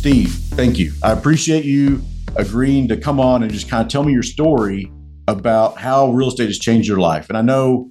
Steve, thank you. I appreciate you agreeing to come on and just kind of tell me your story about how real estate has changed your life. And I know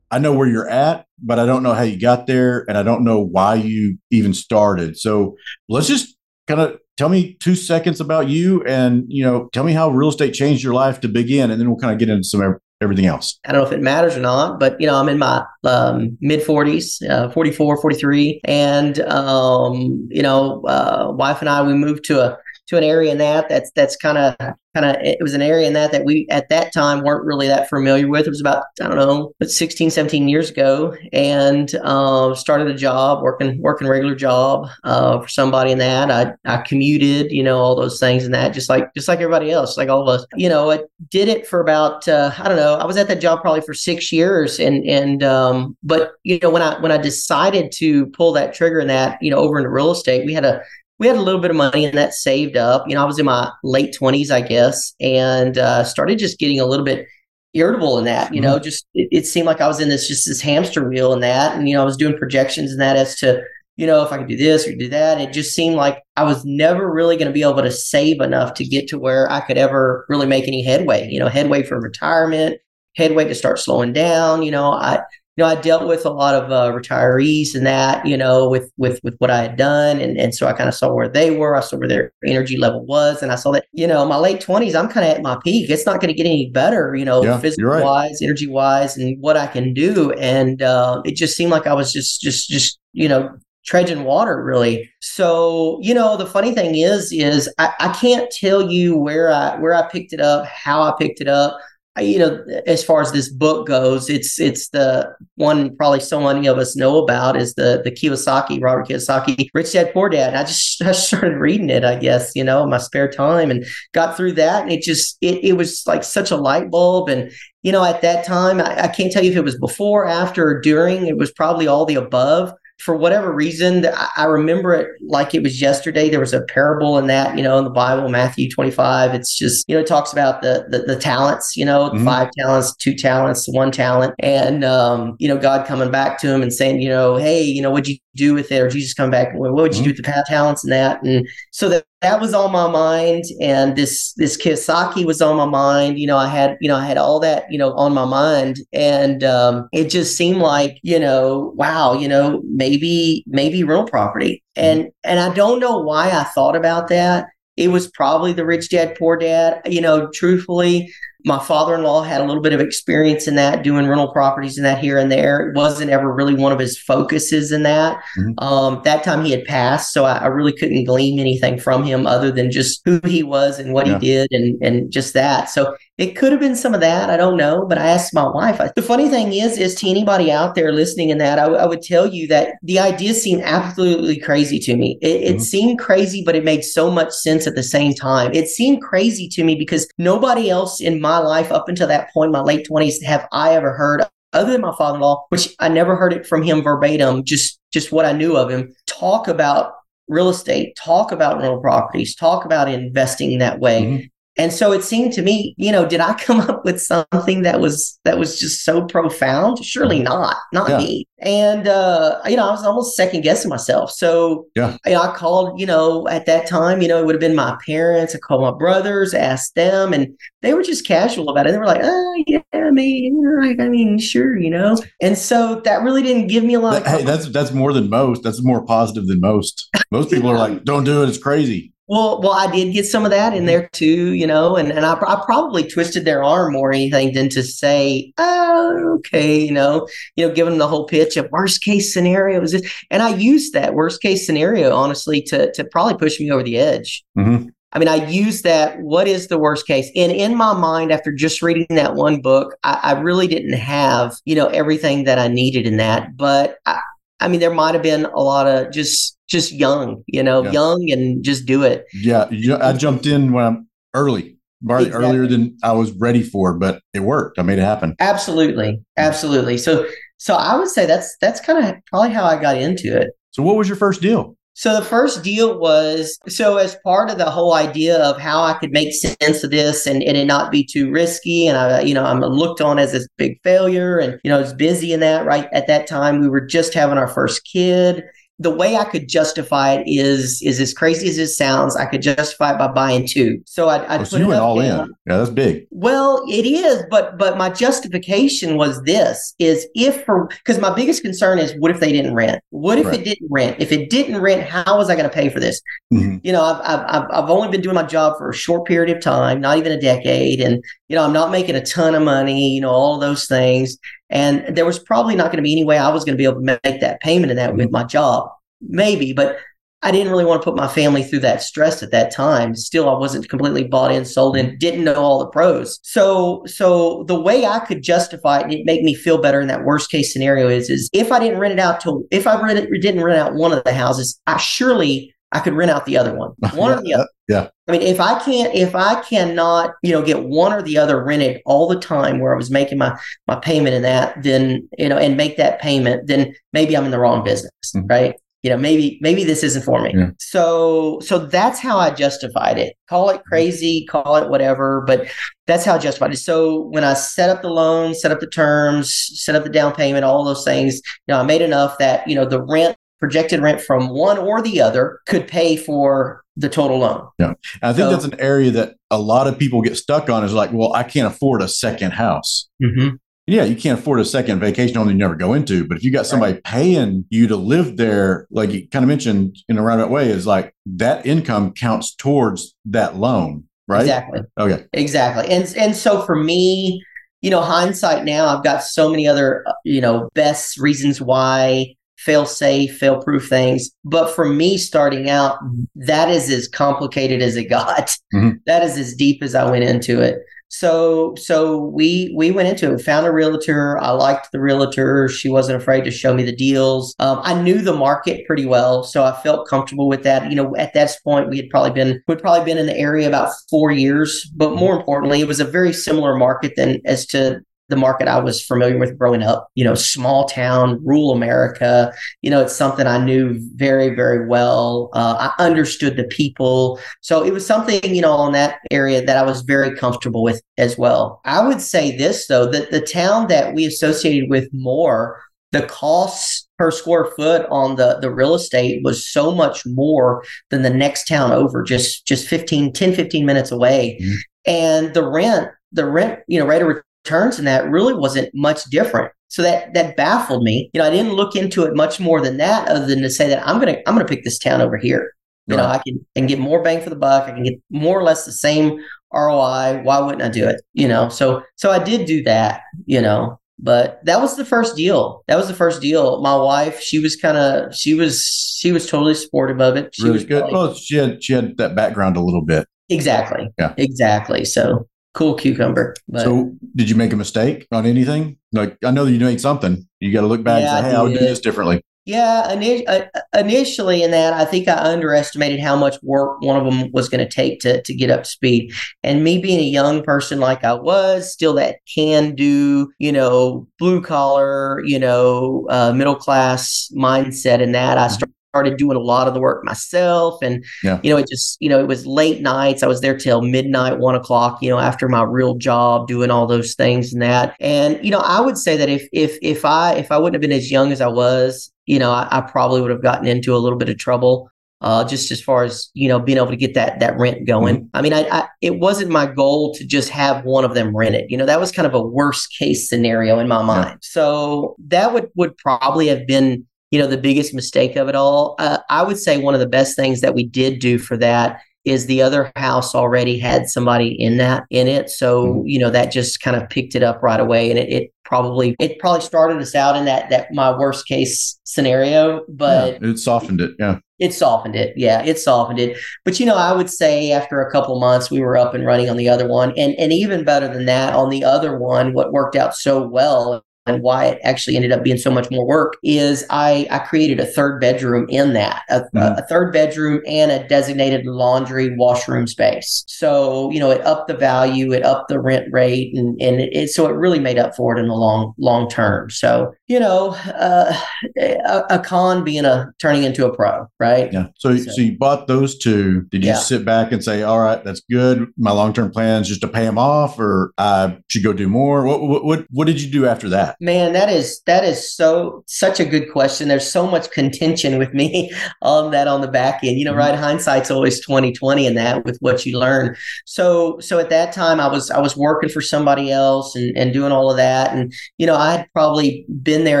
I know where you're at, but I don't know how you got there and I don't know why you even started. So let's just kind of tell me two seconds about you and you know tell me how real estate changed your life to begin and then we'll kind of get into some everything else. I don't know if it matters or not but you know i'm in my um, mid 40s uh, 44 43 and um, you know uh, wife and i we moved to a to an area in that that's that's kind of kind of it was an area in that that we at that time weren't really that familiar with. It was about I don't know, but 16, 17 years ago, and uh, started a job working working regular job uh, for somebody in that. I I commuted, you know, all those things and that, just like just like everybody else, like all of us. You know, I did it for about uh, I don't know. I was at that job probably for six years, and and um, but you know when I when I decided to pull that trigger in that, you know, over into real estate, we had a we had a little bit of money and that saved up. You know, I was in my late 20s, I guess, and uh, started just getting a little bit irritable in that. You mm-hmm. know, just it, it, seemed like I was in this just this hamster wheel in that. And, you know, I was doing projections in that as to, you know, if I could do this or do that. It just seemed like I was never really going to be able to save enough to get to where I could ever really make any headway, you know, headway for retirement, headway to start slowing down. You know, I, you know, I dealt with a lot of uh, retirees and that, you know, with with with what I had done, and and so I kind of saw where they were. I saw where their energy level was, and I saw that, you know, my late twenties, I'm kind of at my peak. It's not going to get any better, you know, yeah, physical right. wise, energy wise, and what I can do. And uh, it just seemed like I was just just just you know trudging water really so you know the funny thing is is I, I can't tell you where i where i picked it up how i picked it up you know, as far as this book goes, it's it's the one probably so many of us know about is the the Kiyosaki, Robert Kiyosaki, Rich Dad Poor Dad. I just I started reading it, I guess, you know, in my spare time and got through that. And it just it it was like such a light bulb. And, you know, at that time, I, I can't tell you if it was before, after, or during. It was probably all the above for whatever reason, I remember it like it was yesterday. There was a parable in that, you know, in the Bible, Matthew 25. It's just, you know, it talks about the the, the talents, you know, mm-hmm. five talents, two talents, one talent, and um, you know, God coming back to him and saying, you know, hey, you know, what'd you do with it? Or Jesus come back, what would you mm-hmm. do with the talents and that? And so that that was on my mind and this this Kiyosaki was on my mind you know I had you know I had all that you know on my mind and um, it just seemed like you know wow you know maybe maybe real property mm-hmm. and and I don't know why I thought about that it was probably the rich dad poor dad you know truthfully my father-in-law had a little bit of experience in that doing rental properties and that here and there it wasn't ever really one of his focuses in that mm-hmm. um, that time he had passed so I, I, really couldn't glean anything from him other than just who he was and what yeah. he did and and just that so it could have been some of that i don't know but i asked my wife I, the funny thing is is to anybody out there listening in that I would tell you that the idea seemed absolutely crazy to me it, mm-hmm. it seemed crazy but it made so much sense at the same time it seemed crazy to me because nobody else in my life up until that point, my late 20s, have I ever heard, other than my father in law, which I never heard it from him verbatim, just, just what I knew of him, talk about real estate, talk about rental properties, talk about investing that way. Mm-hmm. And so it seemed to me, you know, did I come up with something that was that was just so profound? Surely mm-hmm. not, not yeah. me. And uh, you know, I was almost second guessing myself. So yeah, you know, I called, you know, at that time, you know, it would have been my parents. I called my brothers, asked them, and they were just casual about it. They were like, "Oh yeah, I mean, I mean, sure, you know." And so that really didn't give me a lot. Hey, that's that's more than most. That's more positive than most. Most people yeah. are like, "Don't do it. It's crazy." Well, well, I did get some of that in there too, you know, and, and I, I probably twisted their arm more anything than to say, oh, okay, you know, you know, given the whole pitch of worst case scenario is this, and I used that worst case scenario honestly to to probably push me over the edge. Mm-hmm. I mean, I use that. What is the worst case? And in my mind, after just reading that one book, I, I really didn't have, you know, everything that I needed in that. But I, I mean, there might have been a lot of just just young, you know, yeah. young and just do it. Yeah, I jumped in when I'm early, exactly. earlier than I was ready for, but it worked. I made it happen. Absolutely, absolutely. So, so I would say that's that's kind of probably how I got into it. So, what was your first deal? So the first deal was so as part of the whole idea of how I could make sense of this and, and it not be too risky. And I, you know, I'm looked on as this big failure and, you know, I was busy in that right at that time. We were just having our first kid the way I could justify it is is as crazy as it sounds. I could justify it by buying two. So I, I oh, so you went all in. Yeah, that's big. Well, it is, but but my justification was this: is if for because my biggest concern is what if they didn't rent? What if right. it didn't rent? If it didn't rent, how was I going to pay for this? Mm-hmm. You know, I've, I've I've only been doing my job for a short period of time, not even a decade, and you know, I'm not making a ton of money. You know, all of those things. And there was probably not going to be any way I was going to be able to make that payment in that mm-hmm. with my job. Maybe, but I didn't really want to put my family through that stress at that time. Still, I wasn't completely bought in, sold in, didn't know all the pros. So, so the way I could justify it, and it made me feel better in that worst case scenario is, is if I didn't rent it out to, if I rent it, didn't rent out one of the houses, I surely I could rent out the other one, one yeah, or the other. Yeah. I mean, if I can't, if I cannot, you know, get one or the other rented all the time where I was making my my payment in that, then you know, and make that payment, then maybe I'm in the wrong business, mm-hmm. right? You know, maybe maybe this isn't for me. Yeah. So so that's how I justified it. Call it crazy, call it whatever, but that's how I justified it. So when I set up the loan, set up the terms, set up the down payment, all those things, you know, I made enough that you know the rent projected rent from one or the other could pay for the total loan. Yeah. I think so, that's an area that a lot of people get stuck on is like, well, I can't afford a second house. Mm-hmm. Yeah, you can't afford a second vacation home you never go into. But if you got somebody right. paying you to live there, like you kind of mentioned in a roundabout way, is like that income counts towards that loan, right? Exactly. Okay. Exactly. And and so for me, you know, hindsight now, I've got so many other, uh, you know, best reasons why fail safe, fail proof things. But for me, starting out, that is as complicated as it got. Mm-hmm. That is as deep as I went into it. So so we we went into it. Found a realtor. I liked the realtor. She wasn't afraid to show me the deals. Um, I knew the market pretty well, so I felt comfortable with that. You know, at that point, we had probably been we'd probably been in the area about four years. But more importantly, it was a very similar market than as to the market I was familiar with growing up, you know, small town, rural America. You know, it's something I knew very, very well. Uh, I understood the people. So it was something, you know, in that area that I was very comfortable with as well. I would say this, though, that the town that we associated with more, the costs per square foot on the, the real estate was so much more than the next town over, just, just 15, 10, 15 minutes away. Mm-hmm. And the rent, the rent, you know, rate of returns in that really wasn't much different. So that that baffled me. You know, I didn't look into it much more than that, other than to say that I'm gonna I'm gonna pick this town over here. You right. know, I can and get more bang for the buck. I can get more or less the same ROI. Why wouldn't I do it? You know, so so I did do that. You know, but that was the first deal. That was the first deal. My wife, she was kind of she was she was totally supportive of it. She really was good. well, she had she had that background a little bit. Exactly. Yeah. Exactly. So cool cucumber. But. So, did you make a mistake on anything? Like, I know that you made something. You got to look back yeah, and say, "Hey, I, would do this differently." Yeah, uh, initially in that, I think I underestimated how much work one of them was going to take to to get up to speed. And me being a young person like I was, still that can do, you know, blue collar, you know, uh, middle class mindset. And that I mm-hmm. started started doing a lot of the work myself. And, yeah. you know, it just, you know, it was late nights. I was there till midnight, one o'clock, you know, after my real job, doing all those things and that. And, you know, I would say that if, if, if I, if I wouldn't have been as young as I was, you know, I, I probably would have gotten into a little bit of trouble. Uh, just as far as you know, being able to get that that rent going. Mm-hmm. I mean, I, I, it wasn't my goal to just have one of them rented. You know, that was kind of a worst case scenario in my mind. Yeah. So that would would probably have been you know, the biggest mistake of it all. Uh, I would say one of the best things that we did do for that is the other house already had somebody in that in it so mm-hmm. you know that just kind of picked it up right away and it, it, probably it probably started us out in that that my worst case scenario but yeah, it softened it yeah it softened it yeah it softened it but you know i would say after a couple months we were up and running on the other one and and even better than that on the other one what worked out so well and why it actually ended up being so much more work is I, I created a third bedroom in that, a, mm-hmm. a, third bedroom and a designated laundry washroom space. So, you know, it upped the value, it upped the rent rate, and, and it, it so it really made up for it in the long, long term. So, you know, uh, a, a, con being a turning into a pro, right? Yeah. So, so, so you bought those two. Did you yeah. sit back and say, all right, that's good. My long term plan is just to pay them off or I should go do more? What, what, what, what did you do after that? Man, that is that is so such a good question. There's so much contention with me on that on the back end. You know, mm-hmm. right? Hindsight's always 2020 in that with what you learn. So so at that time I was I was working for somebody else and, and doing all of that. And, you know, I had probably been there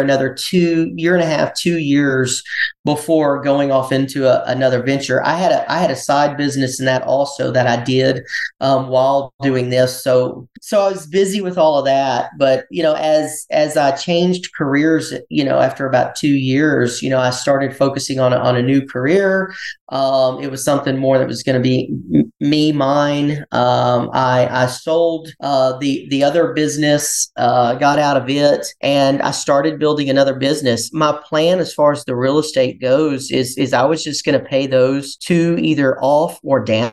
another two year and a half, two years before going off into a, another venture. I had a I had a side business in that also that I did um, while doing this. So so I was busy with all of that. But you know, as as I changed careers, you know, after about two years, you know, I started focusing on a, on a new career. Um, it was something more that was going to be me, mine. Um, I I sold uh, the the other business, uh, got out of it, and I started building another business. My plan, as far as the real estate goes is is I was just going to pay those two either off or down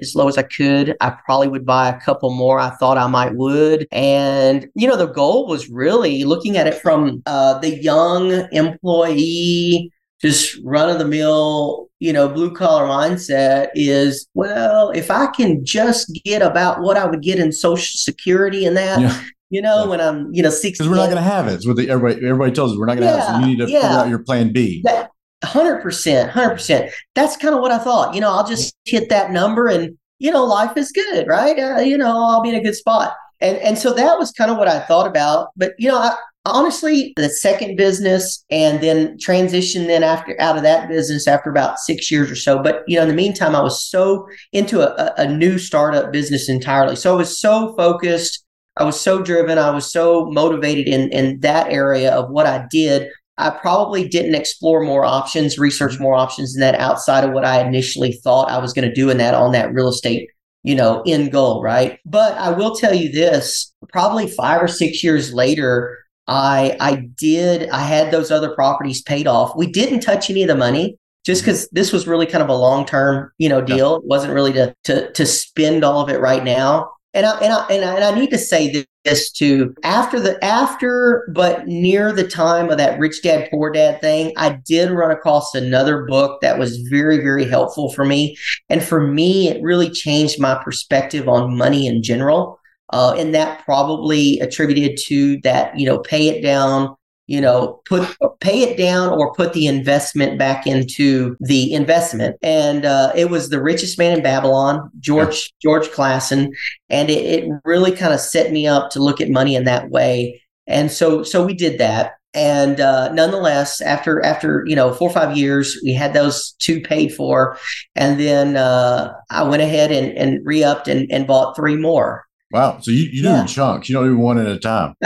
as low as I could. I probably would buy a couple more. I thought I might would. And, you know, the goal was really looking at it from uh, the young employee, just run of the mill, you know, blue collar mindset is, well, if I can just get about what I would get in Social Security and that. Yeah. You know, yeah. when I'm, you know, six. Because we're not going to have it. It's what the, everybody, everybody tells us we're not going to yeah, have it. So you need to figure out your plan B. That, Hundred percent, hundred percent. That's kind of what I thought. You know, I'll just hit that number, and you know, life is good, right? Uh, you know, I'll be in a good spot. And and so that was kind of what I thought about. But you know, I, honestly, the second business, and then transition then after out of that business after about six years or so. But you know, in the meantime, I was so into a, a new startup business entirely. So I was so focused. I was so driven. I was so motivated in in that area of what I did I probably didn't explore more options, research mm-hmm. more options than that outside of what I initially thought I was going to do in that on that real estate, you know, end goal, right? But I will tell you this, probably 5 or 6 years later, I I did I had those other properties paid off. We didn't touch any of the money just mm-hmm. because this was really kind of a long term, you know, deal. It wasn't really to to to spend all of it right now. And I, and I, and I, and I need to say this too. After the after, but near the time of that rich dad poor dad thing, I did run across another book that was very very helpful for me. And for me, it really changed my perspective on money in general. Uh, and that probably attributed to that, you know, pay it down, you know, put pay it down or put the investment back into the investment. And uh, it was the richest man in Babylon, George yeah. George Clason, and it, it really kind of set me up to look at money in that way. And so so we did that. And uh, nonetheless, after after you know four or five years, we had those two paid for, and then uh, I went ahead and, and re upped and, and bought three more. Wow. So you, you do yeah. in chunks. You don't do one at a time.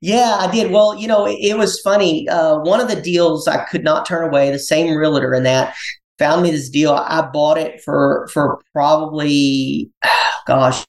yeah, I did. Well, you know, it, it was funny. Uh, one of the deals I could not turn away, the same realtor in that found me this deal. I bought it for for probably gosh,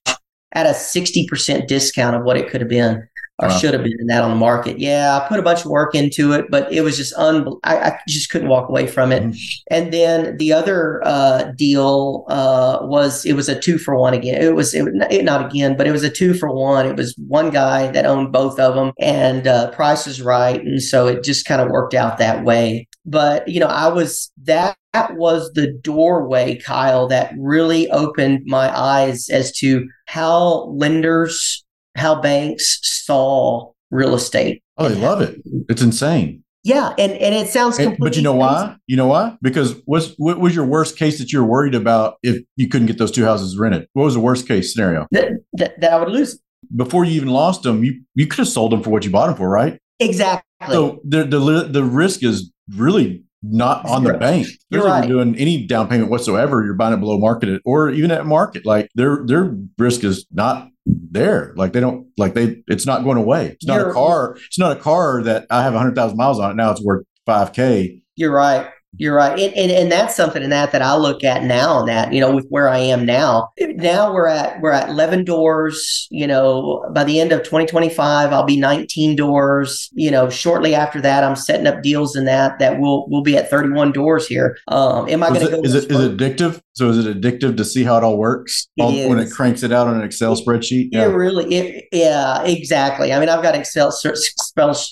at a 60% discount of what it could have been or wow. should have been in that on the market. Yeah, I put a bunch of work into it, but it was just un. I, I just couldn't walk away from it. Mm-hmm. And then the other uh, deal uh, was it was a two for one again. It was it, it, not again, but it was a two for one. It was one guy that owned both of them, and uh, price is right, and so it just kind of worked out that way. But you know, I was that that was the doorway, Kyle, that really opened my eyes as to how lenders how banks saw real estate. Oh, they love it. It's insane. Yeah, and and it sounds. But you know crazy. why? You know why? Because what's what was your worst case that you're worried about if you couldn't get those two houses rented? What was the worst case scenario? That, that, that I would lose. Before you even lost them, you you could have sold them for what you bought them for, right? Exactly. So the the the risk is really not on the bank. You're right. doing any down payment whatsoever. You're buying it below market or even at market. Like their their risk is not there. Like they don't like they. It's not going away. It's not You're, a car. It's not a car that I have hundred thousand miles on it now. It's worth five k. You're right. You're right. And, and, and that's something in that that I look at now and that, you know, with where I am now. Now we're at we're at 11 doors, you know, by the end of 2025 I'll be 19 doors, you know, shortly after that I'm setting up deals in that that will will be at 31 doors here. Um am I going to go Is it is it addictive? So is it addictive to see how it all works it all, when it cranks it out on an Excel spreadsheet? Yeah. It really it yeah, exactly. I mean, I've got Excel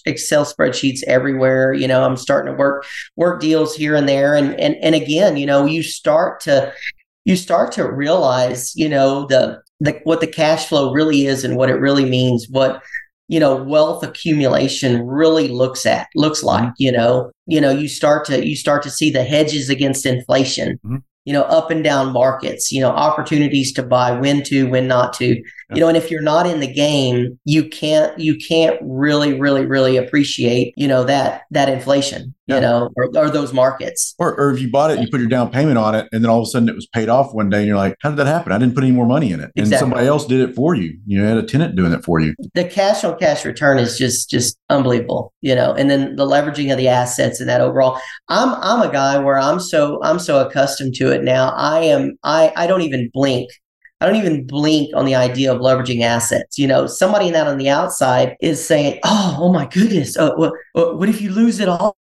Excel spreadsheets everywhere, you know, I'm starting to work work deals here and there and and and again you know you start to you start to realize you know the the what the cash flow really is and what it really means what you know wealth accumulation really looks at looks like Mhm. you know you know you start to you start to see the hedges against inflation Mhm. You know up and down markets you know opportunities to buy when to when not to you know and if you're not in the game you can't you can't really really really appreciate you know that that inflation Yeah. you know or, or those markets Or, or if you bought it, you put your down payment on it, and then all of a sudden it was paid off one day, and you're like, "How did that happen? I didn't put any more money in it, and somebody else did it for you. You had a tenant doing it for you." the cash on cash return is just just unbelievable you know and then the leveraging of the assets and that overall i'm i'm a guy where i'm so i'm so accustomed to it now i am i i don't even blink I don't even blink on the idea of leveraging assets. You know, somebody that on the outside is saying, "Oh, oh my goodness, uh, what, what if you lose it all?"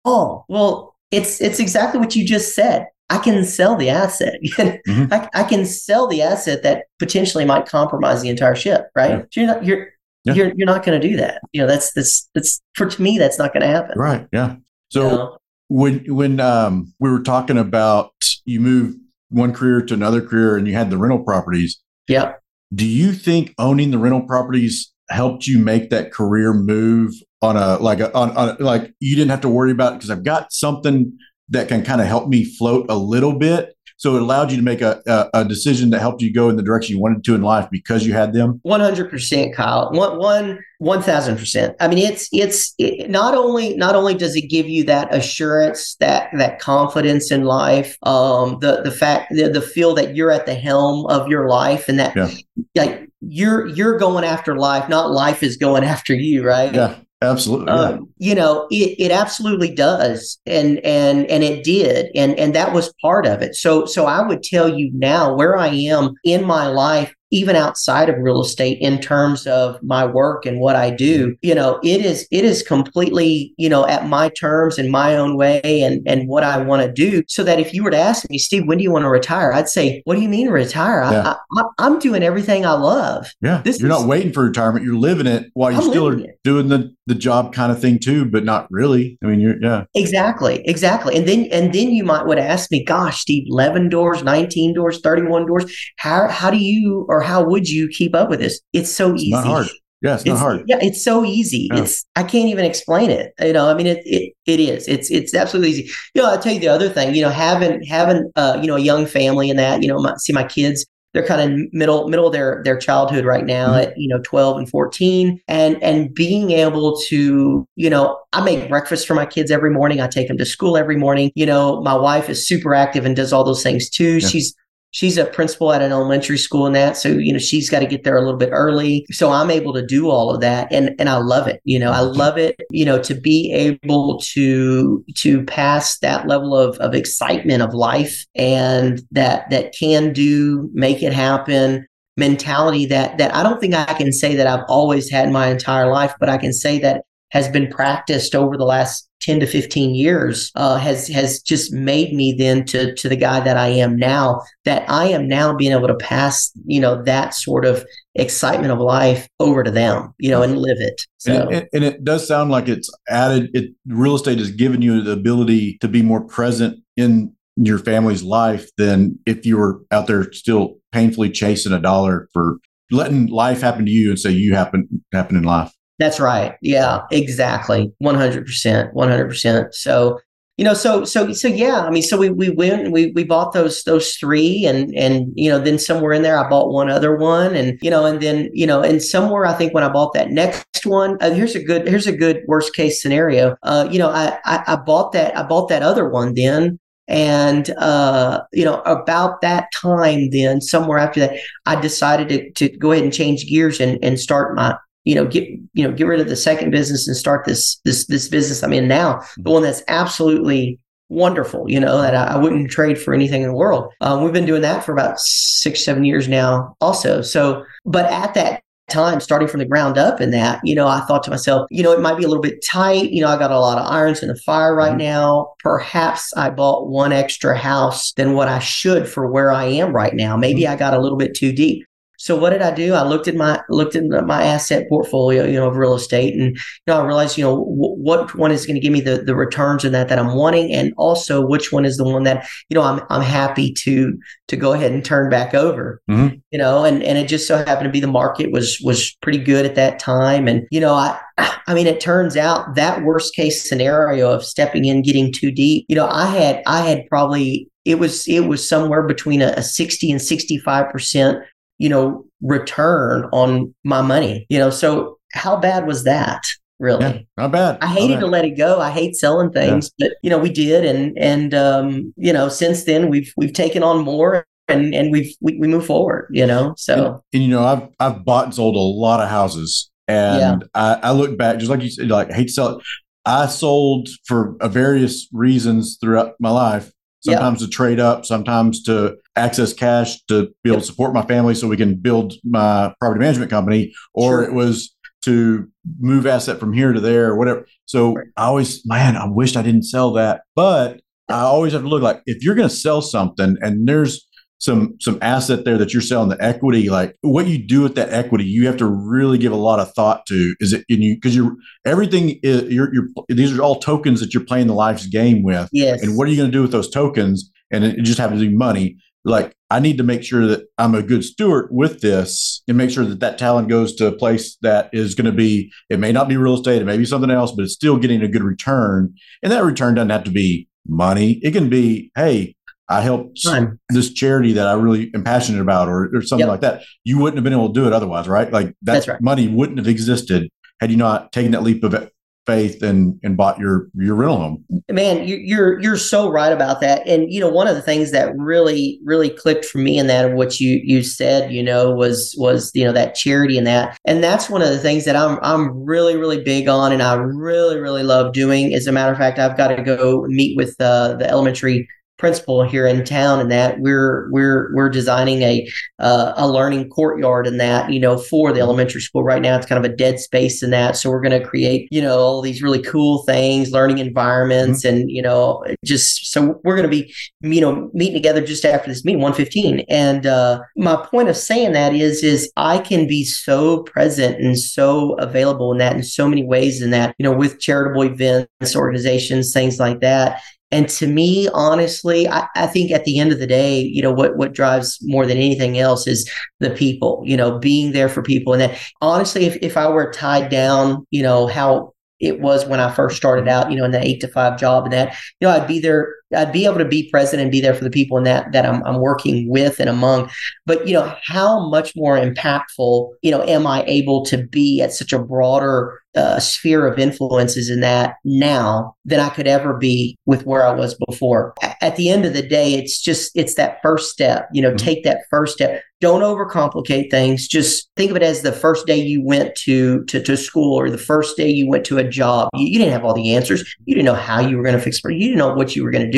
Well, it's it's exactly what you just said. I can sell the asset. Mhm. I, I can sell the asset that potentially might compromise the entire ship, right? Yeah. So you're not you're Yeah. you're you're not going to do that. You know, that's that's that's for to me that's not going to happen. Right? Yeah. So You know? when when um, we were talking about you move one career to another career, and you had the rental properties, yeah. do you think owning the rental properties helped you make that career move on a like a on, on like you didn't have to worry about because I've got something that can kind of help me float a little bit. So it allowed you to make a, a, a decision that helped you go in the direction you wanted to in life because you had them. One hundred percent, Kyle. One one one thousand percent. I mean, it's it's it, not only not only does it give you that assurance, that that confidence in life, um, the the fact the, the feel that you're at the helm of your life, and that Yeah. like you're you're going after life, not life is going after you, right? Yeah, absolutely. yeah. um, you know it, it absolutely does and and and it did and and that was part of it so so i would tell you now where i am in my life even outside of real estate in terms of my work and what i do you know it is it is completely you know at my terms and my own way and and what i want to do so that if you were to ask me steve when do you want to retire i'd say what do you mean retire Yeah. I, I, i'm doing everything i love Yeah, This you're is- not waiting for retirement. You're living it while you I'm still are it. doing the the job kind of thing too, but not really. I mean, you're yeah, Exactly, exactly. And then and then you might would ask me, gosh, Steve, 11 doors, 19 doors, 31 doors. How how do you or how would you keep up with this? It's so it's easy. not hard. Yeah, it's, not It's- hard. Yeah, it's so easy. Yeah. It's I can't even explain it. You know, I mean it it it is. It's it's absolutely easy. You know, I'll tell you the other thing, you know, having having uh, you know, a young family and that, you know, my, see my kids they're kind of middle middle of their their childhood right now Mhm. at you know 12 and 14 and and being able to you know i make breakfast for my kids every morning i take them to school every morning you know my wife is super active and does all those things too Yeah. she's she's a principal at an elementary school and that so you know she's got to get there a little bit early. So i'm able to do all of that and and i love it you know i love it you know to be able to to pass that level of of excitement of life and that that can do make it happen mentality that that i don't think i can say that i've always had my entire life but i can say that has been practiced over the last 10 to 15 years uh, has has just made me then to to the guy that I am now that I am now being able to pass you know that sort of excitement of life over to them you know and live it so And, it, and it does sound like it's added. It real estate has given you the ability to be more present in your family's life than if you were out there still painfully chasing a dollar for letting life happen to you and say you happen happen in life. That's right. Yeah, exactly. 100%. 100%. So, you know, so so so yeah, I mean, so we we went we we bought those those three and and you know, then somewhere in there I bought one other one and you know, and then, you know, and somewhere I think when I bought that next one, uh, here's a good here's a good worst case scenario. Uh, you know, I, I I bought that I bought that other one then and uh, you know, about that time, then somewhere after that, I decided to, to go ahead and change gears and, and start my, you know, get you know, get rid of the second business and start this this this business I'm in now, the one that's absolutely wonderful. You know, that I, I wouldn't trade for anything in the world. Um, we've been doing that for about six, seven years now, also. So, but at that time starting from the ground up in that you know i thought to myself you know it might be a little bit tight you know i got a lot of irons in the fire right Mhm. now perhaps i bought one extra house than what i should for where i am right now maybe i got a little bit too deep so what did I do? I looked at my looked at my asset portfolio, you know, of real estate, and you know, I realized, you know, w- what one is going to give me the the returns in that that I'm wanting, and also which one is the one that you know I'm I'm happy to to go ahead and turn back over. Mm-hmm. You know, and and it just so happened to be the market was was pretty good at that time, and you know, I I mean, it turns out that worst case scenario of stepping in, getting too deep, you know, I had I had probably it was it was somewhere between a, a 60 and 65 percent you know return on my money you know so how bad was that really yeah, not bad i hated bad. to let it go i hate selling things yeah. but you know we did and and um you know since then we've we've taken on more and and we've we, we move forward you know so and, and, you know i've i've bought and sold a lot of houses and yeah. I, I look back just like you said like I hate to sell it i sold for various reasons throughout my life sometimes yep. to trade up, sometimes to access cash to be able to support my family so we can build my property management company, or sure. it was to move asset from here to there or whatever. So right. I always, man, I wished I didn't sell that. But I always have to look like if you're going to sell something and there's some some asset there that you're selling the equity like what you do with that equity you have to really give a lot of thought to. Is it in you because you're everything is you're, you're these are all tokens that you're playing the life's game with. Yes. And what are you going to do with those tokens? And it, it just happens to be money. Like i need to make sure that i'm a good steward with this and make sure that that talent goes to a place that is going to be it may not be real estate it may be something else but it's still getting a good return. And that return doesn't have to be money. It can be hey I helped Time. this charity that I really am passionate about, or, or something yep. like that. You wouldn't have been able to do it otherwise, right? Like that That's right. money wouldn't have existed had you not taken that leap of faith and and bought your your rental home. Man, you're you're so right about that. And you know, one of the things that really really clicked for me in that of what you you said, you know, was was you know that charity and that. And that's one of the things that I'm I'm really really big on, and I really really love doing. As a matter of fact, I've got to go meet with uh, the elementary principal here in town and that we're we're we're designing a uh, a learning courtyard in that you know for the elementary school. Right now it's kind of a dead space in that. So we're going to create you know all these really cool things learning environments mm-hmm. and you know just so we're going to be you know meeting together just after this meeting 115 and uh, my point of saying that is is I can be so present and so available in that in so many ways in that you know with charitable events organizations things like that and to me, honestly, I, I, think at the end of the day, you know, what what drives more than anything else is the people, you know, being there for people. And that honestly, if, if I were tied down, you know, how it was when I first started out, you know, in that eight to five job and that, you know, I'd be there, I'd be able to be present and be there for the people in that that I'm, I'm working with and among. But you know, how much more impactful, you know, am I able to be at such a broader uh, sphere of influences in that now than I could ever be with where I was before. At the end of the day, it's just it's that first step. You know, mm-hmm. take that first step. Don't overcomplicate things. Just think of it as the first day you went to to, to school or the first day you went to a job. You, you didn't have all the answers. You didn't know how you were going to fix it. You didn't know what you were going to do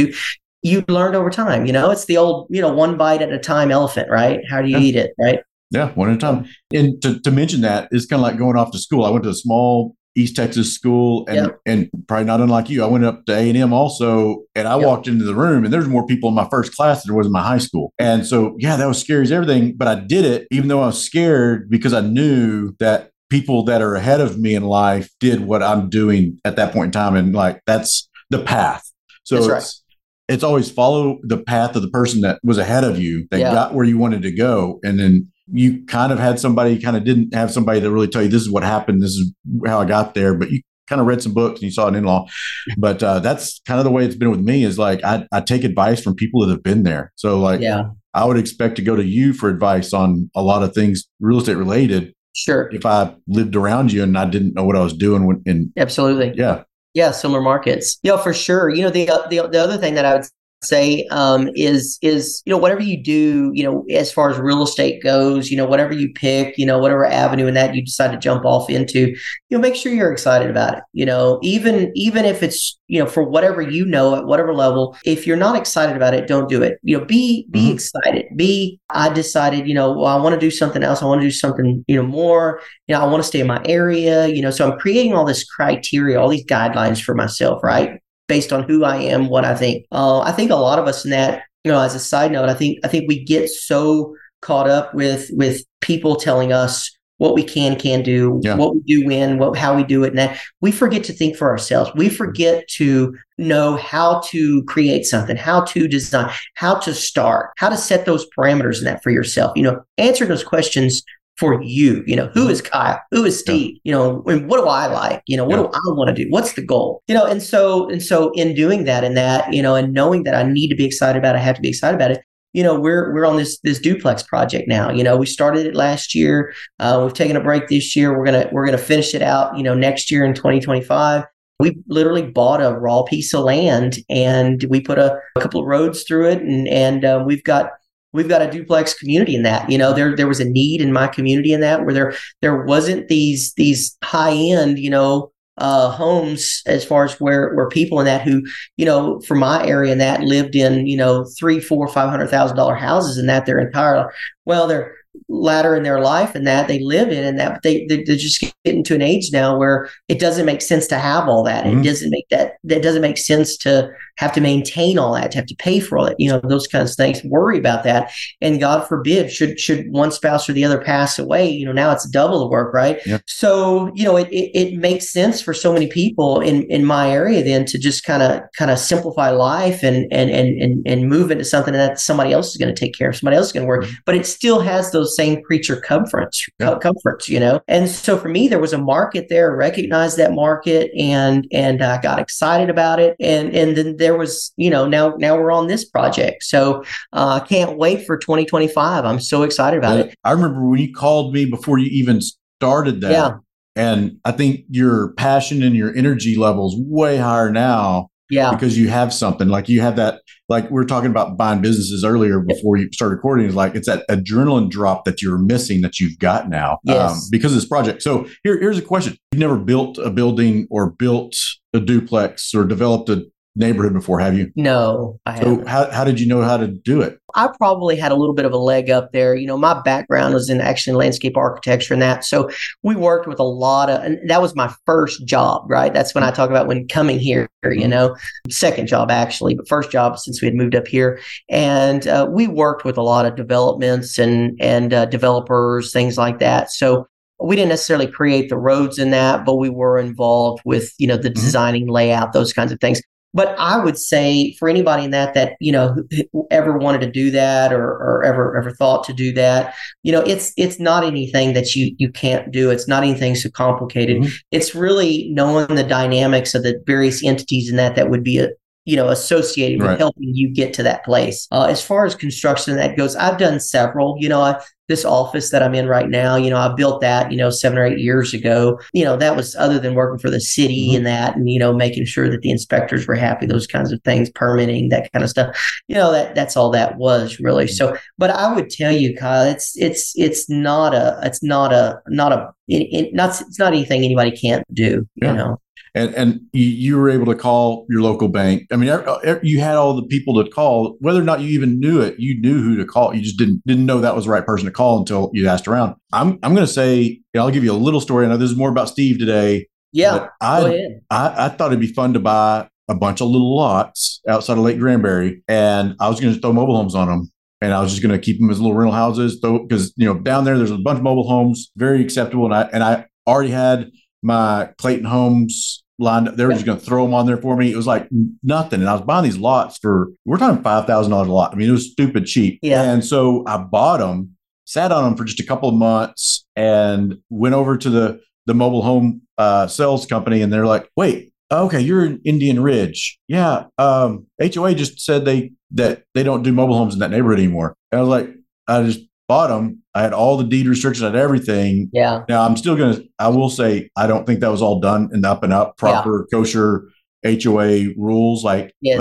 you learned over time. You know, it's the old, you know, one bite at a time elephant, right? How do you yeah. eat it, right? Yeah, one at a time. And to, to mention that is kind of like going off to school. I went to a small East Texas school, and yep. and probably not unlike you. I went up to A and M also, and I yep. walked into the room, and there's more people in my first class than there was in my high school. And so, yeah, that was scary as everything. But I did it, even though I was scared, because I knew that people that are ahead of me in life did what I'm doing at that point in time, and like that's the path. So that's it's right. It's always follow the path of the person that was ahead of you that yeah. got where you wanted to go, and then you kind of had somebody kind of didn't have somebody to really tell you this is what happened. This is how i got there. But you kind of read some books and you saw an in-law. But uh, that's kind of the way it's been with me is like I, I take advice from people that have been there. So like yeah. I would expect to go to you for advice on a lot of things real estate related sure. if i lived around you and i didn't know what i was doing when in absolutely. Yeah yeah similar markets. Yeah for sure. You know the, the the other thing that i would say um, is is you know whatever you do you know as far as real estate goes you know whatever you pick you know whatever avenue in that you decide to jump off into you know make sure you're excited about it. You know even even if it's you know for whatever you know at whatever level if you're not excited about it don't do it. You know be be mm-hmm. excited. Be i decided you know well, i want to do something else. I want to do something you know more. You know i want to stay in my area you know so i'm creating all this criteria all these guidelines for myself right based on who I am, what I think. Uh, I think a lot of us in that, you know, as a side note, I think I think we get so caught up with with people telling us what we can can do, Yeah. what we do when, what how we do it, and that we forget to think for ourselves. We forget to know how to create something, how to design, how to start, how to set those parameters in that for yourself. You know, answering those questions for you. You know, who is Kyle? Who is Steve? You know, and what do I like? You know, what Yeah. do I want to do? What's the goal? You know, and so and so in doing that and that, you know, and knowing that I need to be excited about it, I have to be excited about it. You know, we're we're on this this duplex project now. You know, we started it last year. Uh, we've taken a break this year. We're gonna we're gonna finish it out. You know, next year in 2025. We literally bought a raw piece of land and we put a, a couple of roads through it, and and uh, we've got we've got a duplex community in that. You know, there there was a need in my community in that where there there wasn't these these high end you know uh, homes as far as where where people in that who you know from my area in that lived in you know three four five hundred thousand dollar houses in that their entire well they're latter in their life and that they live in and that but they they- they're just getting to an age now where it doesn't make sense to have all that Mhm. it doesn't make that that doesn't make sense to have to maintain all that to have to pay for all it you know those kinds of things worry about that. And god forbid should should one spouse or the other pass away you know now it's double the work right? Yep. so you know it, it it makes sense for so many people in in my area then to just kind of kind of simplify life and and and and, and move into something that somebody else is going to take care of somebody else is going to work mm-hmm. but it still has those same creature comforts co- comforts you know? And so for me there was a market there recognized that market and and i got excited about it. And and then there was you know now now we're on this project. So uh, i can't wait for 2025 i'm so excited about it. I remember when you called me before you even started that. Yeah. And I think your passion and your energy levels way higher now yeah. because you have something. Like you have that like we were talking about buying businesses earlier before you started recording. Is like it's that adrenaline drop that you're missing that you've got now um, because of this project. So here, here's a question. You've never built a building or built a duplex or developed a neighborhood before have you no i haven't so how, how did you know how to do it I probably had a little bit of a leg up there. You know, my background was in actually landscape architecture and that. So we worked with a lot of, and that was my first job, right? That's when I talk about when coming here, you know, second job actually, but first job since we had moved up here. And uh, we worked with a lot of developments and, and uh, developers, things like that. So we didn't necessarily create the roads in that, but we were involved with, you know, the Mhm. designing layout, those kinds of things. But I would say for anybody in that that you know ever wanted to do that or, or ever ever thought to do that, you know, it's it's not anything that you you can't do. It's not anything so complicated. Mhm. It's really knowing the dynamics of the various entities in that that would be a you know associated with Right. helping you get to that place. Uh, as far as construction that goes, I've done several. You know, I, this office that I'm in right now, you know, I built that, you know, seven or eight years ago. You know, that was other than working for the city Mhm. and that, and you know, making sure that the inspectors were happy, those kinds of things, permitting, that kind of stuff. You know, that that's all that was really. So, but I would tell you, Kyle, it's it's it's not a it's not a not a it, it, not it's not anything anybody can't do. Yeah. You know, and and you, were able to call your local bank. I mean, you had all the people to call. Whether or not you even knew it, you knew who to call. You just didn't didn't know that was the right person to call until you asked around. I'm I'm going to say I'll give you a little story. I know this is more about Steve today. yeah. but I. I I thought it'd be fun to buy a bunch of little lots outside of Lake Granbury, and I was going to throw mobile homes on them. And I was just going to keep them as little rental houses, though, because you know down there there's a bunch of mobile homes, very acceptable. And I and I already had my Clayton Homes lined up. They were just going to throw them on there for me. It was like nothing. And I was buying these lots for, we're talking $5,000 a lot. I mean, it was stupid cheap. Yeah. And so I bought them, sat on them for just a couple of months and went over to the, the mobile home uh, sales company. And they're like, wait, okay, you're in Indian Ridge. Yeah. Um, HOA just said they, that they don't do mobile homes in that neighborhood anymore. And I was like, I just bought them. I had all the deed restrictions, I had everything. Yeah. Now I'm still gonna. I will say I don't think that was all done in up and up proper kosher HOA rules. Like, Yes.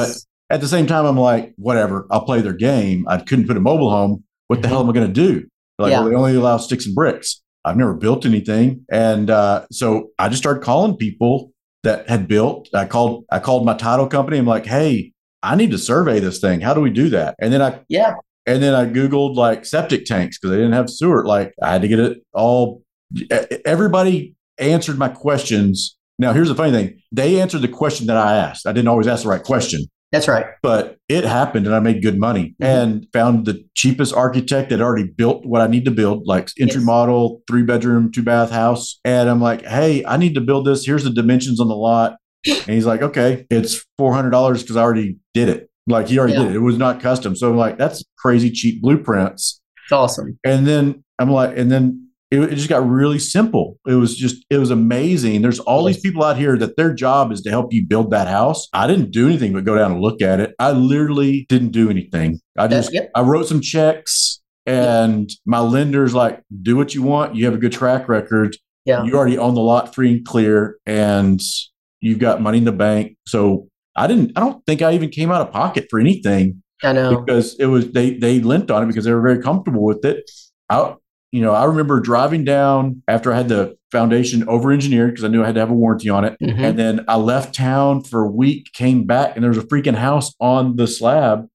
but at the same time, I'm like, whatever. I'll play their game. I couldn't put a mobile home. What the hell am I gonna do? Like, Yeah. well, they only allow sticks and bricks. I've never built anything, and uh, so I just started calling people that had built. I called. I called my title company. I'm like, hey, I need to survey this thing. How do we do that? And then I yeah. And then I Googled like septic tanks because they didn't have sewer. Like I had to get it all. Everybody answered my questions. Now, here's the funny thing they answered the question that I asked. I didn't always ask the right question. That's right. But it happened and I made good money Mhm. and found the cheapest architect that already built what I need to build, like entry Yes. model, three bedroom, two bath house. And I'm like, hey, I need to build this. Here's the dimensions on the lot. And he's like, okay, it's $400 because I already did it. Like he already Yeah. did it. It was not custom. So I'm like, that's crazy cheap blueprints. It's awesome. And then I'm like, and then it, it just got really simple. It was just, it was amazing. There's all these people out here that their job is to help you build that house. I didn't do anything but go down and look at it. I literally didn't do anything. I just. I wrote some checks and my lender's like, do what you want. You have a good track record. Yeah. You already own the lot free and clear and you've got money in the bank. So I didn't, I don't think I even came out of pocket for anything I know. because it was they they lent on it because they were very comfortable with it. I you know I remember driving down after I had the foundation over engineered because I knew I had to have a warranty on it, Mhm. and then I left town for a week, came back, and there was a freaking house on the slab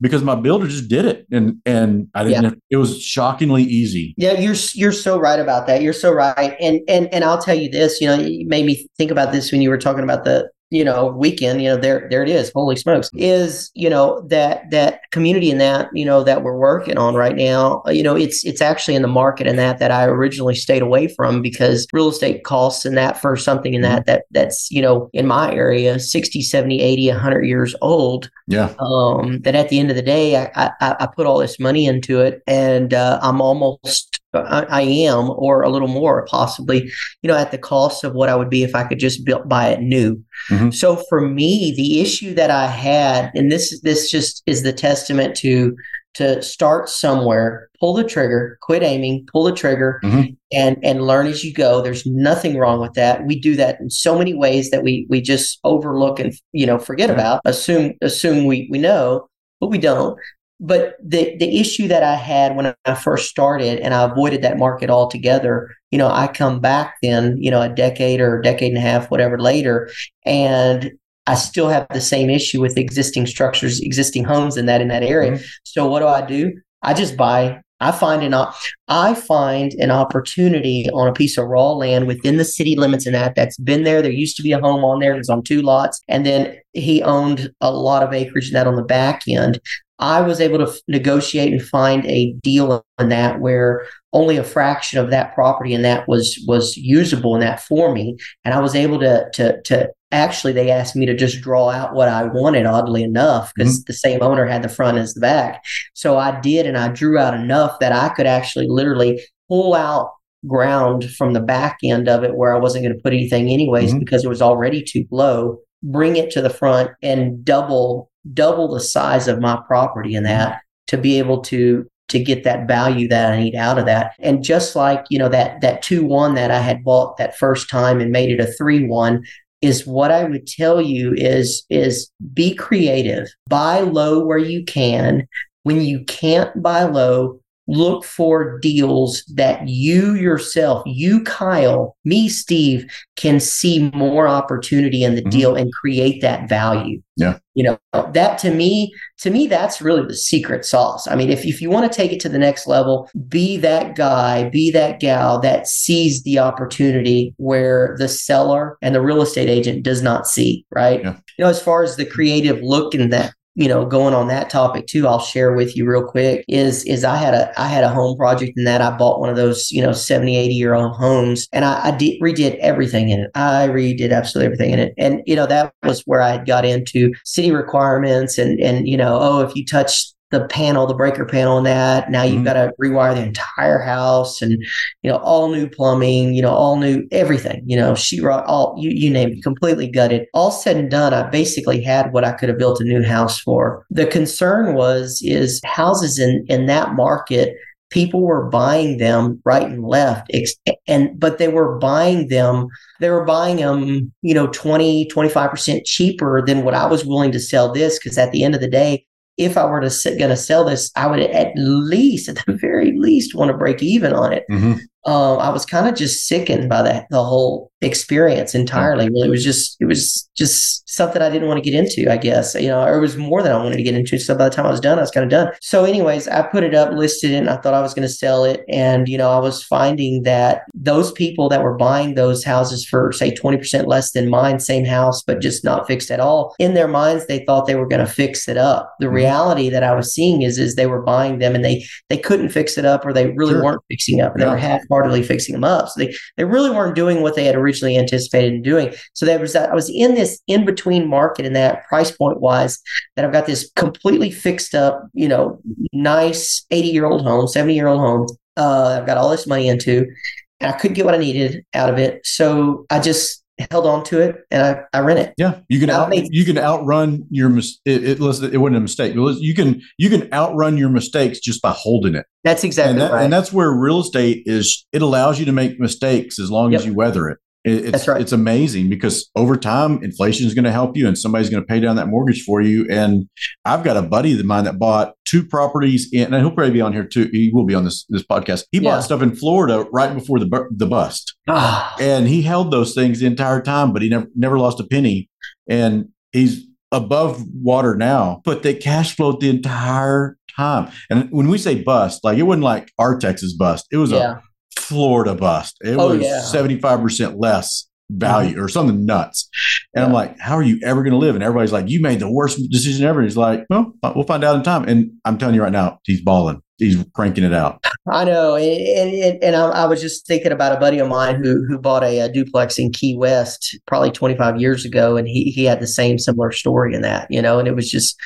because my builder just did it, and and I didn't. It was shockingly easy. Yeah, you're you're so right about that. You're so right. And and and I'll tell you this, you know, you made me think about this when you were talking about the you know weekend you know there there it is holy smokes is you know that that community in that you know that we're working on right now you know it's it's actually in the market in that that i originally stayed away from because real estate costs and that for something in that that that's you know in my area 60 70 80 100 years old. Yeah, um, that at the end of the day, I, I, I put all this money into it, and uh, I'm almost, I, I am, or a little more, possibly, you know, at the cost of what I would be if I could just build, buy it new. Mhm. So for me, the issue that I had, and this this just is the testament to to start somewhere, pull the trigger, quit aiming, pull the trigger, Mhm. and and learn as you go. There's nothing wrong with that. We do that in so many ways that we we just overlook and you know forget Yeah. about. Assume assume we we know, but we don't. But the the issue that I had when I first started, and I avoided that market altogether. You know, I come back then, you know, a decade or a decade and a half, whatever later, and I still have the same issue with existing structures, existing homes in that in that area. Mm-hmm. So what do I do? I just buy. I find an op- I find an opportunity on a piece of raw land within the city limits and that that's been there. There used to be a home on there. It was on two lots, and then he owned a lot of acreage in that on the back end. I was able to f- negotiate and find a deal in that where only a fraction of that property and that was was usable in that for me, and I was able to to to actually they asked me to just draw out what I wanted. Oddly enough, because the same owner had the front as the back, so I did, and I drew out enough that I could actually literally pull out ground from the back end of it where I wasn't going to put anything anyways Mhm. because it was already too low. Bring it to the front and double double the size of my property in that mm-hmm. to be able to to get that value that I need out of that. And just like, you know, that that 2-1 that I had bought that first time and made it a 3-1 is what I would tell you is is be creative. Buy low where you can. When you can't buy low, look for deals that you yourself, you Kyle, me Steve can see more opportunity in the Mhm. deal and create that value. Yeah. You know, that to me, to me, that's really the secret sauce. I mean, if, if you want to take it to the next level, be that guy, be that gal that sees the opportunity where the seller and the real estate agent does not see, right? Yeah. You know, as far as the creative look in that, you know, going on that topic too, I'll share with you real quick is, is I had a, I had a home project in that I bought one of those, you know, 70, 80 year old homes and I, I did, redid everything in it. I redid absolutely everything in it. And, you know, that was where I got into city requirements and, and, you know, oh, if you touch the panel, the breaker panel and that, now you've Mhm. got to rewire the entire house and, you know, all new plumbing, you know, all new everything, you know, sheetrock, all you, you name it, completely gutted. All said and done, I basically had what I could have built a new house for. The concern was is houses in in that market people were buying them right and left and but they were buying them they were buying them you know 20 25% cheaper than what i was willing to sell this because at the end of the day if i were to sit, going to sell this i would at least at the very least want to break even on it Mhm. um, I was kind of just sickened by that the whole experience entirely. It was just it was just something I didn't want to get into. I guess you know, or it was more than I wanted to get into. So by the time I was done, I was kind of done. So, anyways, I put it up, listed it, and I thought I was going to sell it. And you know, I was finding that those people that were buying those houses for say twenty percent less than mine, same house, but just not fixed at all. In their minds, they thought they were going to fix it up. The mm-hmm. reality that I was seeing is is they were buying them and they they couldn't fix it up, or they really sure. weren't fixing up. They yeah. were half-heartedly fixing them up. So they they really weren't doing what they had originally anticipated in doing. So there was that I was in this in between market in that price point wise that I've got this completely fixed up, you know, nice 80 year old home, 70 year old home. Uh, I've got all this money into, and I couldn't get what I needed out of it. So I just held on to it and I, I rent it. Yeah, you can out, you can outrun your mis- it, it, it wasn't a mistake. You can you can outrun your mistakes just by holding it. That's exactly and that, right. And that's where real estate is. It allows you to make mistakes as long yep. as you weather it. It, it's That's right. it's amazing because over time inflation is going to help you and somebody's going to pay down that mortgage for you. And I've got a buddy of mine that bought two properties in, and he'll probably be on here too. He will be on this this podcast. He yeah. bought stuff in Florida right before the the bust, ah. and he held those things the entire time, but he never never lost a penny. And he's above water now, but they cash flowed the entire time. And when we say bust, like it wasn't like our Texas bust. It was yeah. a Florida bust. It oh, was seventy five percent less value mm-hmm. or something nuts. And yeah. I'm like, how are you ever going to live? And everybody's like, you made the worst decision ever. And he's like, well, we'll find out in time. And I'm telling you right now, he's balling. He's cranking it out. I know, and and, and I, I, was just thinking about a buddy of mine who who bought a, a, duplex in Key West probably 25 years ago, and he he had the same similar story in that, you know, and it was just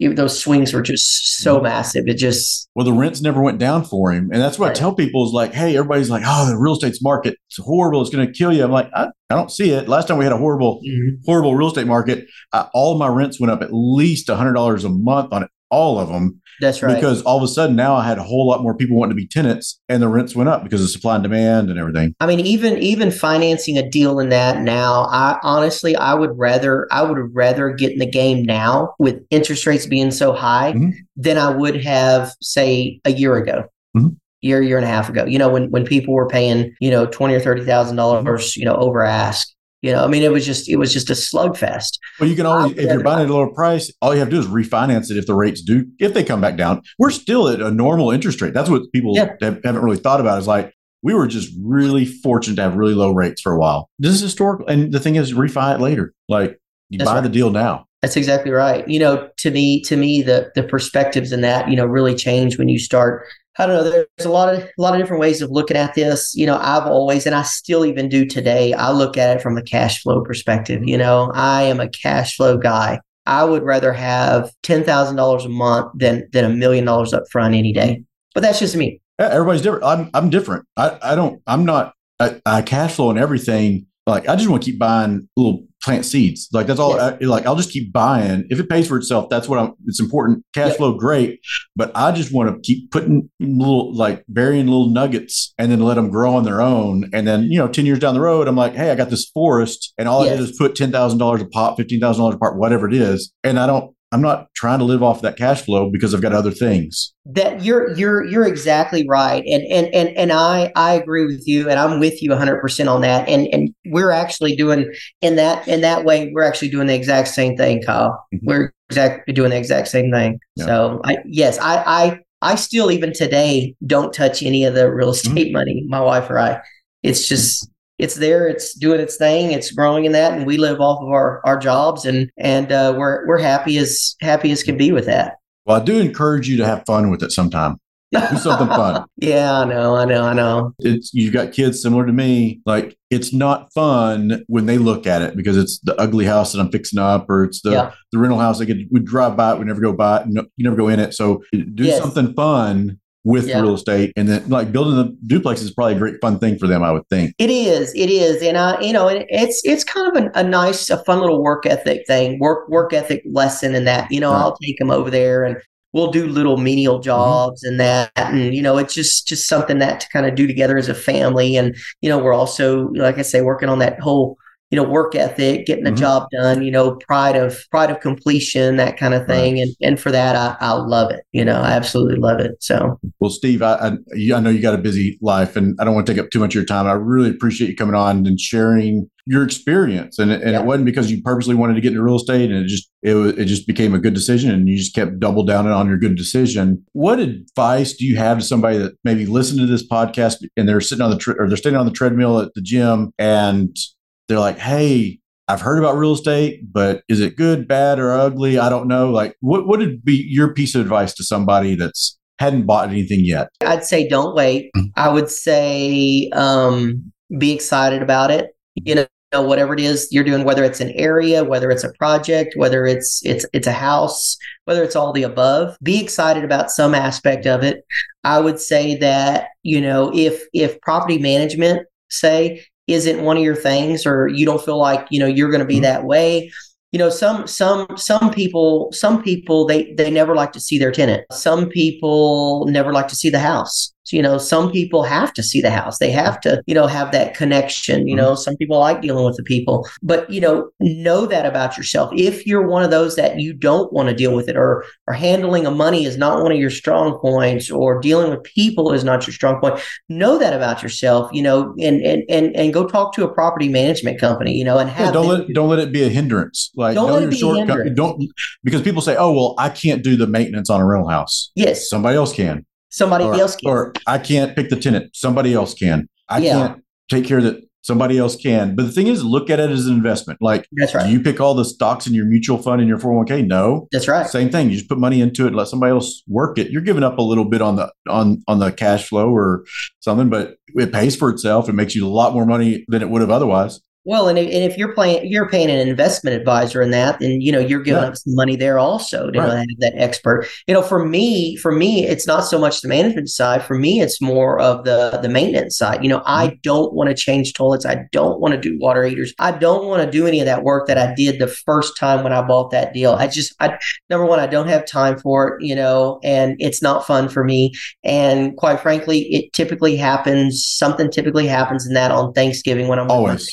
those swings were just so mm-hmm. massive. It just well, the rents never went down for him, and that's what right. I tell people is like, hey, everybody's like, oh, the real estate's market it's horrible. It's going to kill you. I'm like, I, I don't see it. Last time we had a horrible, mm-hmm. horrible real estate market, uh, all my rents went up at least a hundred dollars a month on it, all of them. That's right. Because all of a sudden now I had a whole lot more people wanting to be tenants and the rents went up because of supply and demand and everything. I mean, even even financing a deal in that now, I honestly I would rather I would rather get in the game now with interest rates being so high mm-hmm. than I would have, say, a year ago. Mm-hmm year, year and a half ago. You know, when when people were paying, you know, twenty or thirty thousand dollars, you know, over ask. You know, I mean, it was just it was just a slugfest. Well, you can always if you're buying at a lower price, all you have to do is refinance it if the rates do if they come back down. We're still at a normal interest rate. That's what people yeah. haven't really thought about. Is like we were just really fortunate to have really low rates for a while. This is historical, and the thing is, refi it later. Like you That's buy right. the deal now. That's exactly right. You know, to me, to me, the the perspectives in that you know really change when you start I don't know. There's a lot of a lot of different ways of looking at this. You know, I've always, and I still even do today. I look at it from a cash flow perspective. You know, I am a cash flow guy. I would rather have ten thousand dollars a month than than a million dollars up front any day. But that's just me. Everybody's different. I'm I'm different. I I don't. I'm not. I, I cash flow and everything. Like I just want to keep buying little plant seeds. Like that's all. I, like I'll just keep buying. If it pays for itself, that's what I'm. It's important. Cash flow, great. But I just want to keep putting little, like burying little nuggets, and then let them grow on their own. And then you know, ten years down the road, I'm like, hey, I got this forest, and all yes. I did is put ten thousand dollars a pot, fifteen thousand dollars a pot, whatever it is, and I don't I'm not trying to live off that cash flow because I've got other things. That you're you're you're exactly right. And and and and I I agree with you and I'm with you 100% on that. And and we're actually doing in that in that way we're actually doing the exact same thing, Kyle. Mm-hmm. We're exactly doing the exact same thing. Yeah. So I yes, I I I still even today don't touch any of the real mm-hmm. estate mm-hmm. money, my wife or I. It's just it's there, it's doing its thing, it's growing in that, and we live off of our our jobs, and and uh, we're we're happy as happy as can be with that. Well, I do encourage you to have fun with it sometime. Do something fun. yeah, I know, I know, I know. It's you've got kids similar to me. Like it's not fun when they look at it because it's the ugly house that I'm fixing up, or it's the yeah. the rental house. Like we drive by it, we never go by it, no, you never go in it. So do yes. something fun with yeah. real estate and then like building the duplex is probably a great fun thing for them i would think it is it is and uh you know it's it's kind of a, a nice a fun little work ethic thing work work ethic lesson in that you know right. i'll take them over there and we'll do little menial mm-hmm. jobs mm-hmm. and that and you know it's just just something that to kind of do together as a family and you know we're also like i say working on that whole you know, work ethic, getting the Mhm. job done, you know, pride of pride of completion, that kind of thing. And and for that, I, I love it. You know, I absolutely love it. So Well, Steve, I, I, you- I know you got a busy life, and I don't want to take up too much of your time. I really appreciate you coming on and sharing your experience. And, and Yeah. it wasn't because you purposely wanted to get into real estate, and it just it, wa- it just became a good decision, and you just kept double down on your good decision. What advice do you have to somebody that maybe listened to this podcast and they're sitting on the tre- or they're standing on the treadmill at the gym, and they're like, "Hey." I've heard about real estate, but is it good, bad, or ugly? I don't know. Like, what what would be your piece of advice to somebody that's hadn't bought anything yet? I'd say don't wait. Mhm. I would say um, be excited about it. You know, whatever it is you're doing, whether it's an area, whether it's a project, whether it's it's it's a house, whether it's all the above, be excited about some aspect of it. I would say that you know if if property management say isn't one of your things or you don't feel like you know you're going to be Mhm. that way. You know some some some people some people they they never like to see their tenant. Some people never like to see the house So, you know some people have to see the house they have to you know have that connection you know mm-hmm. some people like dealing with the people but you know know that about yourself if you're one of those that you don't want to deal with it or or handling of money is not one of your strong points or dealing with people is not your strong point know that about yourself you know and and and, and go talk to a property management company you know and Yeah, don't them- let don't let it be a hindrance. Like Don't know your shortcut. Don't because people say, "Oh, well, I can't do the maintenance on a rental house. yes Somebody else can." Somebody or, else can. or I can't pick the tenant. Somebody else can. I Yeah. can't take care of that. Somebody else can. But the thing is, look at it as an investment. Like, That's right. do you pick all the stocks in your mutual fund in your 401k? No. That's right. Same thing. You just put money into it, and let somebody else work it. You're giving up a little bit on the on on the cash flow or something, but it pays for itself. It makes you a lot more money than it would have otherwise. Well, and if, and if you're playing, you're paying an investment advisor in that, then you know you're giving Yeah. up some money there also to Right. have that expert. You know, for me, for me, it's not so much the management side. For me, it's more of the the maintenance side. You know, Mm-hmm. I don't want to change toilets. I don't want to do water heaters. I don't want to do any of that work that I did the first time when I bought that deal. I just, I number one, I don't have time for it. You know, and it's not fun for me. And quite frankly, it typically happens. Something typically happens in that on Thanksgiving when I'm Always.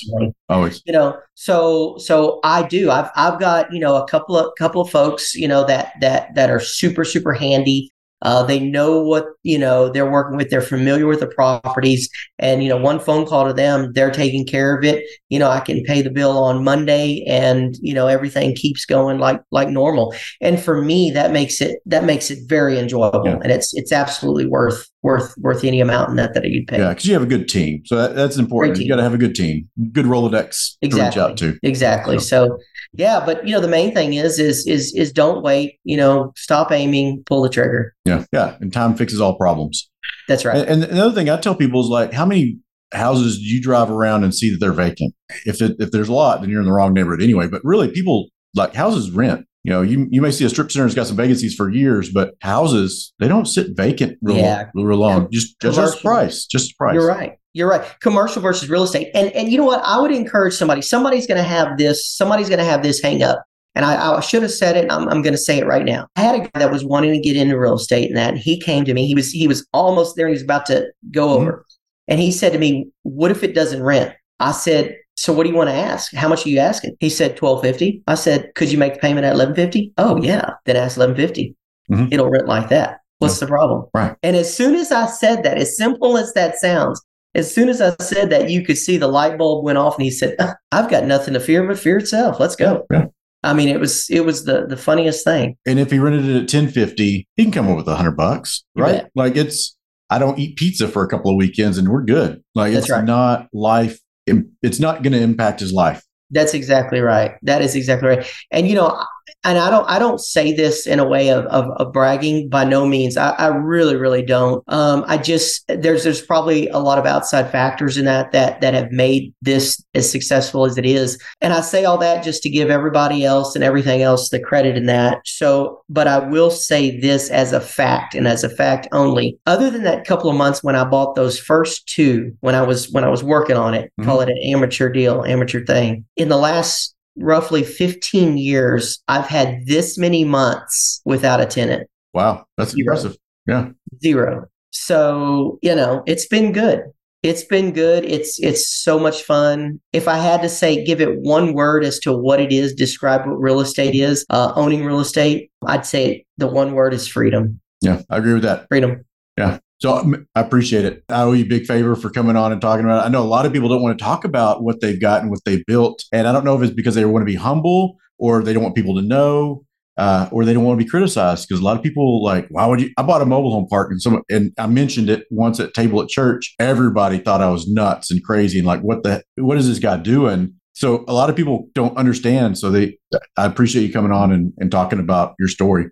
Always. you know so so i do i've i've got you know a couple of couple of folks you know that that that are super super handy uh, they know what you know they're working with they're familiar with the properties and you know one phone call to them they're taking care of it you know i can pay the bill on monday and you know everything keeps going like like normal and for me that makes it that makes it very enjoyable Yeah. and it's it's absolutely worth worth worth any amount in that that you'd pay Yeah, because you have a good team. So that, that's important. You got to have a good team, good Rolodex to reach Exactly. out to. Exactly. So, yeah, but you know, the main thing is, is, is, is don't wait. You know, stop aiming, pull the trigger. Yeah, yeah. And time fixes all problems. That's right. And, and another thing I tell people is like, how many houses do you drive around and see that they're vacant? If it, if there's a lot, then you're in the wrong neighborhood anyway. But really, people like houses rent. You know, you you may see a strip center that's got some vacancies for years, but houses they don't sit vacant real, Yeah. real, real long. Just just price, just price. You're right. You're right. Commercial versus real estate. And and you know what? I would encourage somebody. Somebody's going to have this. Somebody's going to have this hang up. And I, I should have said it. I'm, I'm going to say it right now. I had a guy that was wanting to get into real estate, and that and he came to me. He was he was almost there. and He was about to go Mhm. over, and he said to me, "What if it doesn't rent?" I said, "So what do you want to ask? How much are you asking?" He said, 1250 I said, "Could you make the payment at 1150 Oh yeah. Then ask 1150 Mhm. It'll rent like that. What's the problem? Right. And as soon as I said that, as simple as that sounds, as soon as I said that, you could see the light bulb went off, and he said, "Uh, "I've got nothing to fear but fear itself. Let's go." Yeah. I mean, it was it was the the funniest thing. And if he rented it at ten fifty, he can come up with a hundred bucks, right? Like it's I don't eat pizza for a couple of weekends and we're good. Like That's it's right. not life. It's not going to impact his life. That's exactly right. That is exactly right. And you know, and I don't I don't say this in a way of of, of bragging by no means. I, I really really don't. Um, I just there's there's probably a lot of outside factors in that that that have made this as successful as it is. And I say all that just to give everybody else and everything else the credit in that. So, but I will say this as a fact and as a fact only. Other than that couple of months when I bought those first two, when I was when I was working on it, Mhm. call it an amateur deal, amateur thing. In the last roughly 15 years, I've had this many months without a tenant. Wow, that's Zero. impressive. Yeah, Zero. So, you know, it's been good. It's been good. It's it's so much fun. If I had to say, give it one word as to what it is, describe what real estate is, uh, owning real estate, I'd say the one word is freedom. Yeah, I agree with that. Freedom. Yeah. So I appreciate it. I owe you a big favor for coming on and talking about it. I know a lot of people don't want to talk about what they've got and what they've built. And I don't know if it's because they want to be humble or they don't want people to know uh, or they don't want to be criticized because a lot of people like, why would you? I bought a mobile home park and some, and I mentioned it once at table at church. Everybody thought I was nuts and crazy and like, what the, what is this guy doing? So a lot of people don't understand. So they, I appreciate you coming on and, and talking about your story.